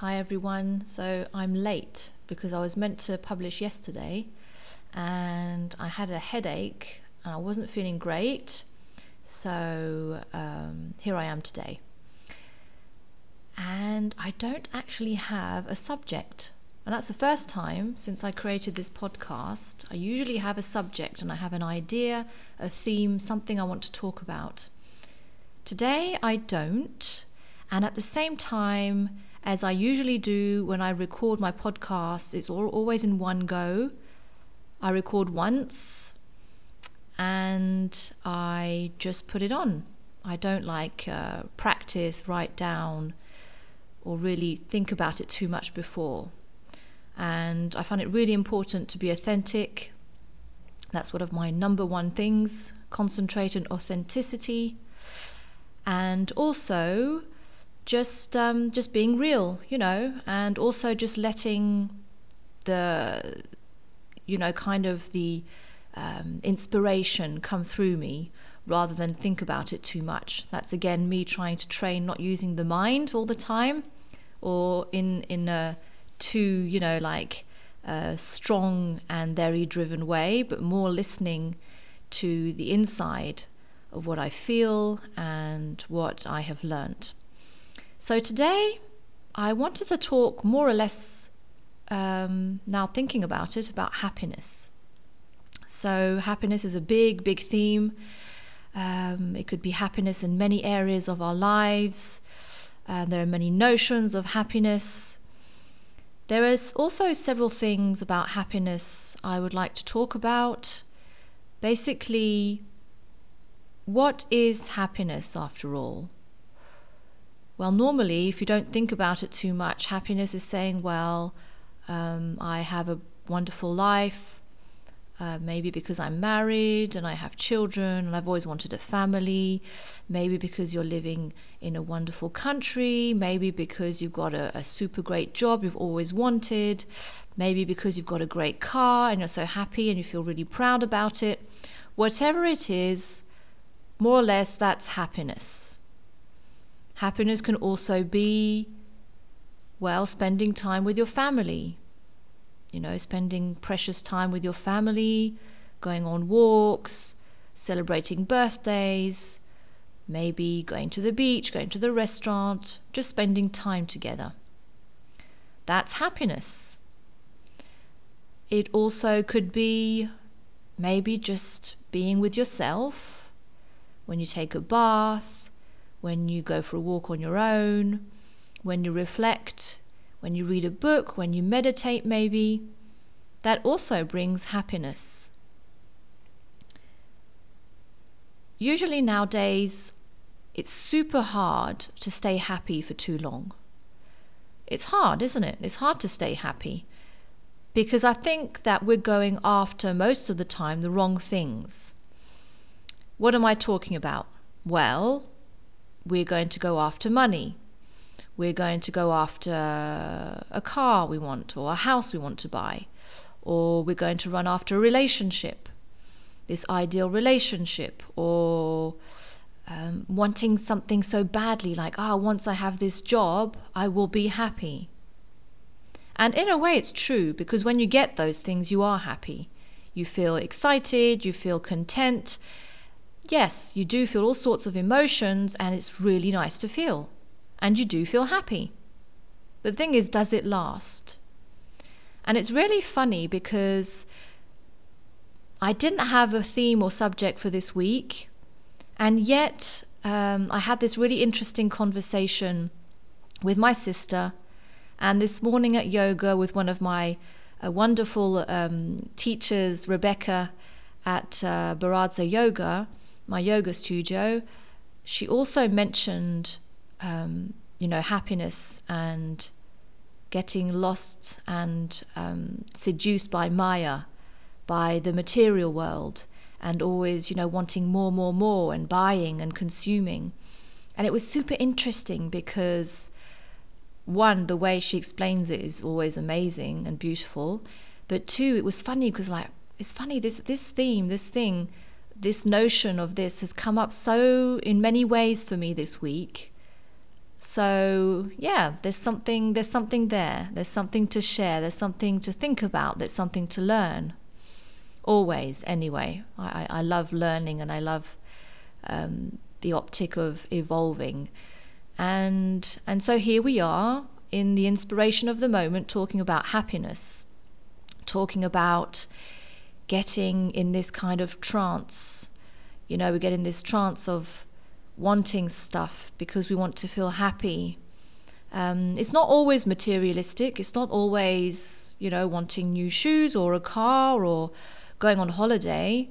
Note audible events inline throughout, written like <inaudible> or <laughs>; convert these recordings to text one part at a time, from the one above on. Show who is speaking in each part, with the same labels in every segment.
Speaker 1: Hi everyone. So I'm late because I was meant to publish yesterday and I had a headache and I wasn't feeling great. So um, here I am today. And I don't actually have a subject. And that's the first time since I created this podcast. I usually have a subject and I have an idea, a theme, something I want to talk about. Today I don't. And at the same time, as I usually do when I record my podcasts, it's all, always in one go. I record once and I just put it on. I don't like uh, practice, write down, or really think about it too much before. And I find it really important to be authentic. That's one of my number one things concentrate on authenticity. And also, just um, just being real, you know, and also just letting the you know kind of the um, inspiration come through me rather than think about it too much. That's again me trying to train not using the mind all the time or in in a too you know like a strong and very driven way, but more listening to the inside of what I feel and what I have learnt. So today I wanted to talk more or less, um, now thinking about it, about happiness. So, happiness is a big, big theme. Um, it could be happiness in many areas of our lives. Uh, there are many notions of happiness. There is also several things about happiness I would like to talk about. Basically, what is happiness after all? Well, normally, if you don't think about it too much, happiness is saying, well, um, I have a wonderful life, uh, maybe because I'm married and I have children and I've always wanted a family, maybe because you're living in a wonderful country, maybe because you've got a, a super great job you've always wanted, maybe because you've got a great car and you're so happy and you feel really proud about it. Whatever it is, more or less, that's happiness. Happiness can also be, well, spending time with your family. You know, spending precious time with your family, going on walks, celebrating birthdays, maybe going to the beach, going to the restaurant, just spending time together. That's happiness. It also could be maybe just being with yourself when you take a bath, when you go for a walk on your own, when you reflect, when you read a book, when you meditate, maybe, that also brings happiness. Usually nowadays, it's super hard to stay happy for too long. It's hard, isn't it? It's hard to stay happy because I think that we're going after most of the time the wrong things. What am I talking about? Well, we're going to go after money. We're going to go after a car we want or a house we want to buy. Or we're going to run after a relationship, this ideal relationship, or um, wanting something so badly like, ah, oh, once I have this job, I will be happy. And in a way, it's true because when you get those things, you are happy. You feel excited, you feel content, yes, you do feel all sorts of emotions and it's really nice to feel. And you do feel happy. The thing is, does it last? And it's really funny because I didn't have a theme or subject for this week. And yet, um, I had this really interesting conversation with my sister. And this morning at yoga with one of my uh, wonderful um, teachers, Rebecca at uh, Baradza Yoga, my yoga studio, she also mentioned, um, you know, happiness and getting lost and um, seduced by Maya, by the material world, and always, you know, wanting more, more, more, and buying and consuming. And it was super interesting because, one, the way she explains it is always amazing and beautiful. But two, it was funny because, like, it's funny, this, this theme, this thing this notion of this has come up so in many ways for me this week. So yeah, there's something there's something there. There's something to share. There's something to think about. There's something to learn. Always, anyway. I, I, I love learning and I love um, the optic of evolving. And and so here we are in the inspiration of the moment talking about happiness, talking about getting in this kind of trance. You know, we get in this trance of wanting stuff because we want to feel happy. Um, it's not always materialistic. It's not always, you know, wanting new shoes or a car or going on holiday.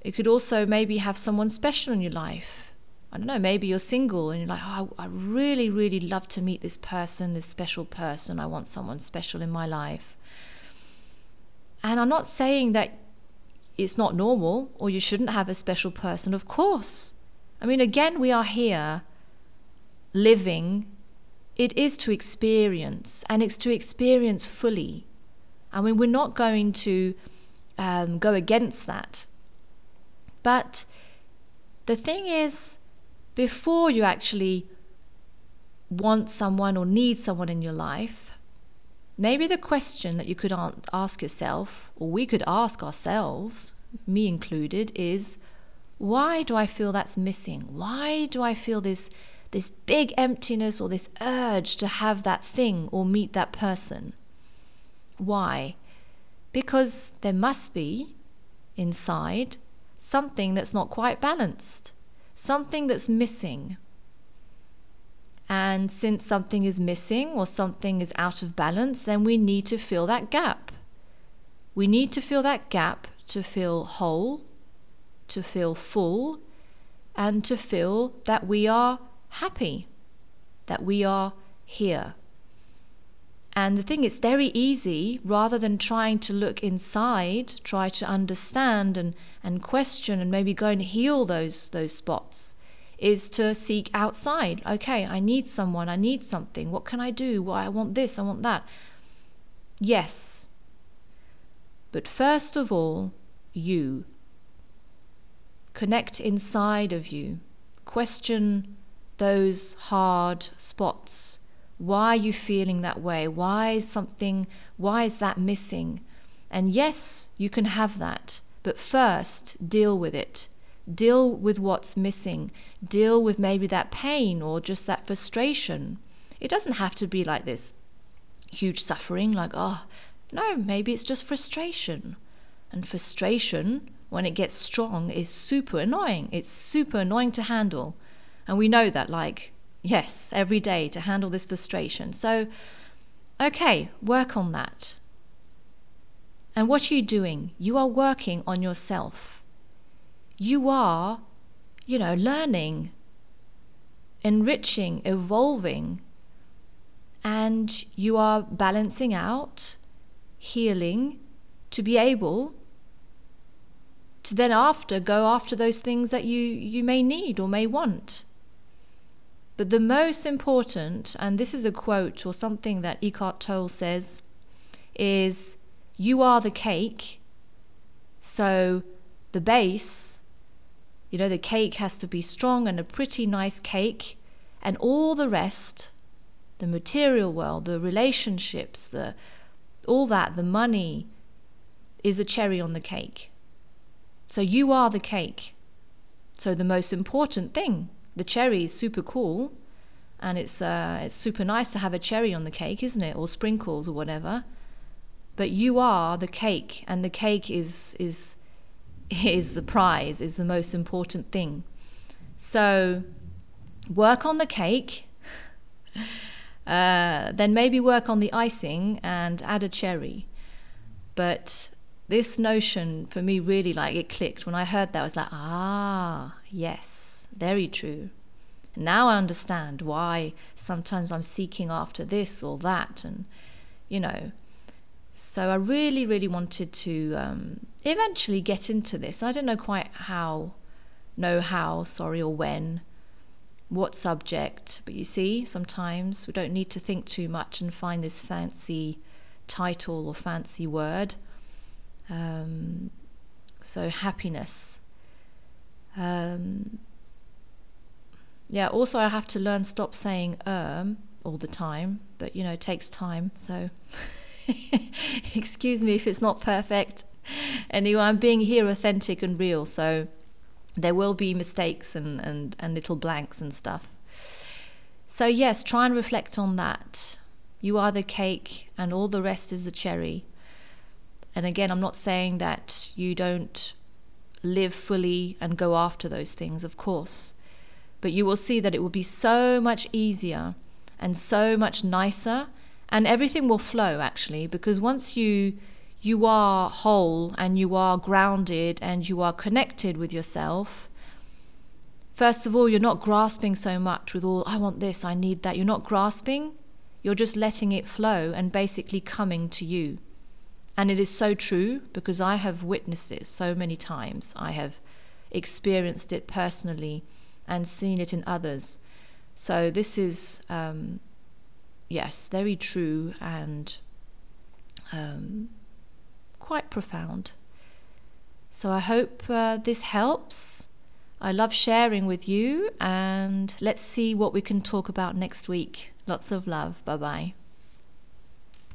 Speaker 1: It could also maybe have someone special in your life. I don't know, maybe you're single and you're like, oh, I really, really love to meet this person, this special person. I want someone special in my life. And I'm not saying that it's not normal or you shouldn't have a special person. Of course. I mean, again, we are here living. It is to experience, and it's to experience fully. I mean, we're not going to um, go against that. But the thing is, before you actually want someone or need someone in your life, maybe the question that you could ask yourself, or we could ask ourselves, me included, is why do I feel that's missing? Why do I feel this this big emptiness or this urge to have that thing or meet that person? Why? Because there must be inside something that's not quite balanced, something that's missing. And since something is missing or something is out of balance, then we need to fill that gap. We need to fill that gap to feel whole, to feel full, and to feel that we are happy, that we are here. And the thing is very easy, rather than trying to look inside, try to understand and, and question and maybe go and heal those those spots, is to seek outside. Okay, I need someone, I need something. What can I do? Why I want this, I want that. Yes. But first of all, you. Connect inside of you. Question those hard spots why are you feeling that way? Why is something, why is that missing? And yes, you can have that, but first deal with it. Deal with what's missing. Deal with maybe that pain or just that frustration. It doesn't have to be like this huge suffering, like, oh, no, maybe it's just frustration. And frustration, when it gets strong, is super annoying. It's super annoying to handle. And we know that, like, Yes, every day to handle this frustration. So, okay, work on that. And what are you doing? You are working on yourself. You are, you know, learning, enriching, evolving, and you are balancing out, healing to be able to then after go after those things that you you may need or may want but the most important, and this is a quote or something that Eckhart Tolle says, is you are the cake. So the base, you know, the cake has to be strong and a pretty nice cake, and all the rest, the material world, the relationships, the all that, the money, is a cherry on the cake. So you are the cake. So the most important thing the cherry is super cool, and it's uh, it's super nice to have a cherry on the cake, isn't it, or sprinkles or whatever. But you are the cake, and the cake is is is the prize, is the most important thing. So work on the cake. <laughs> Uh, then maybe work on the icing and add a cherry. But this notion for me really like it clicked when I heard that. I was like, ah, yes very true. Now I understand why sometimes I'm seeking after this or that, and you know. So I really, really wanted to um, eventually get into this. I don't know quite how, know how, sorry, or when, what subject, but you see, sometimes we don't need to think too much and find this fancy title or fancy word. Um, so happiness. Um, yeah, also I have to learn stop saying um all the time, but you know, it takes time. So <laughs> <laughs> excuse me if it's not perfect. Anyway, I'm being here authentic and real, so there will be mistakes and, and, and little blanks and stuff. So, yes, try and reflect on that. You are the cake, and all the rest is the cherry. And again, I'm not saying that you don't live fully and go after those things, of course. But you will see that it will be so much easier and so much nicer, and everything will flow actually, because once you you are whole and you are grounded and you are connected with yourself, first of all, you're not grasping so much with all, I want this, I need that. You're not grasping, you're just letting it flow and basically coming to you. And it is so true because I have witnessed it so many times. I have experienced it personally and seen it in others. So this is, um, yes, very true and um, quite profound. So I hope uh, this helps. I love sharing with you, and let's see what we can talk about next week. Lots of love. Bye bye.